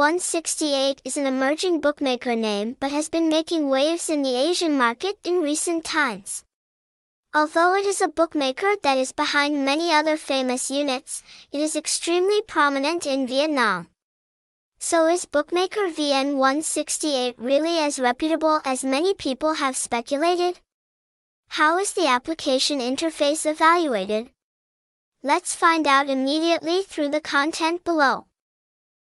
168 is an emerging bookmaker name but has been making waves in the Asian market in recent times. Although it is a bookmaker that is behind many other famous units, it is extremely prominent in Vietnam. So is bookmaker VN168 really as reputable as many people have speculated? How is the application interface evaluated? Let's find out immediately through the content below.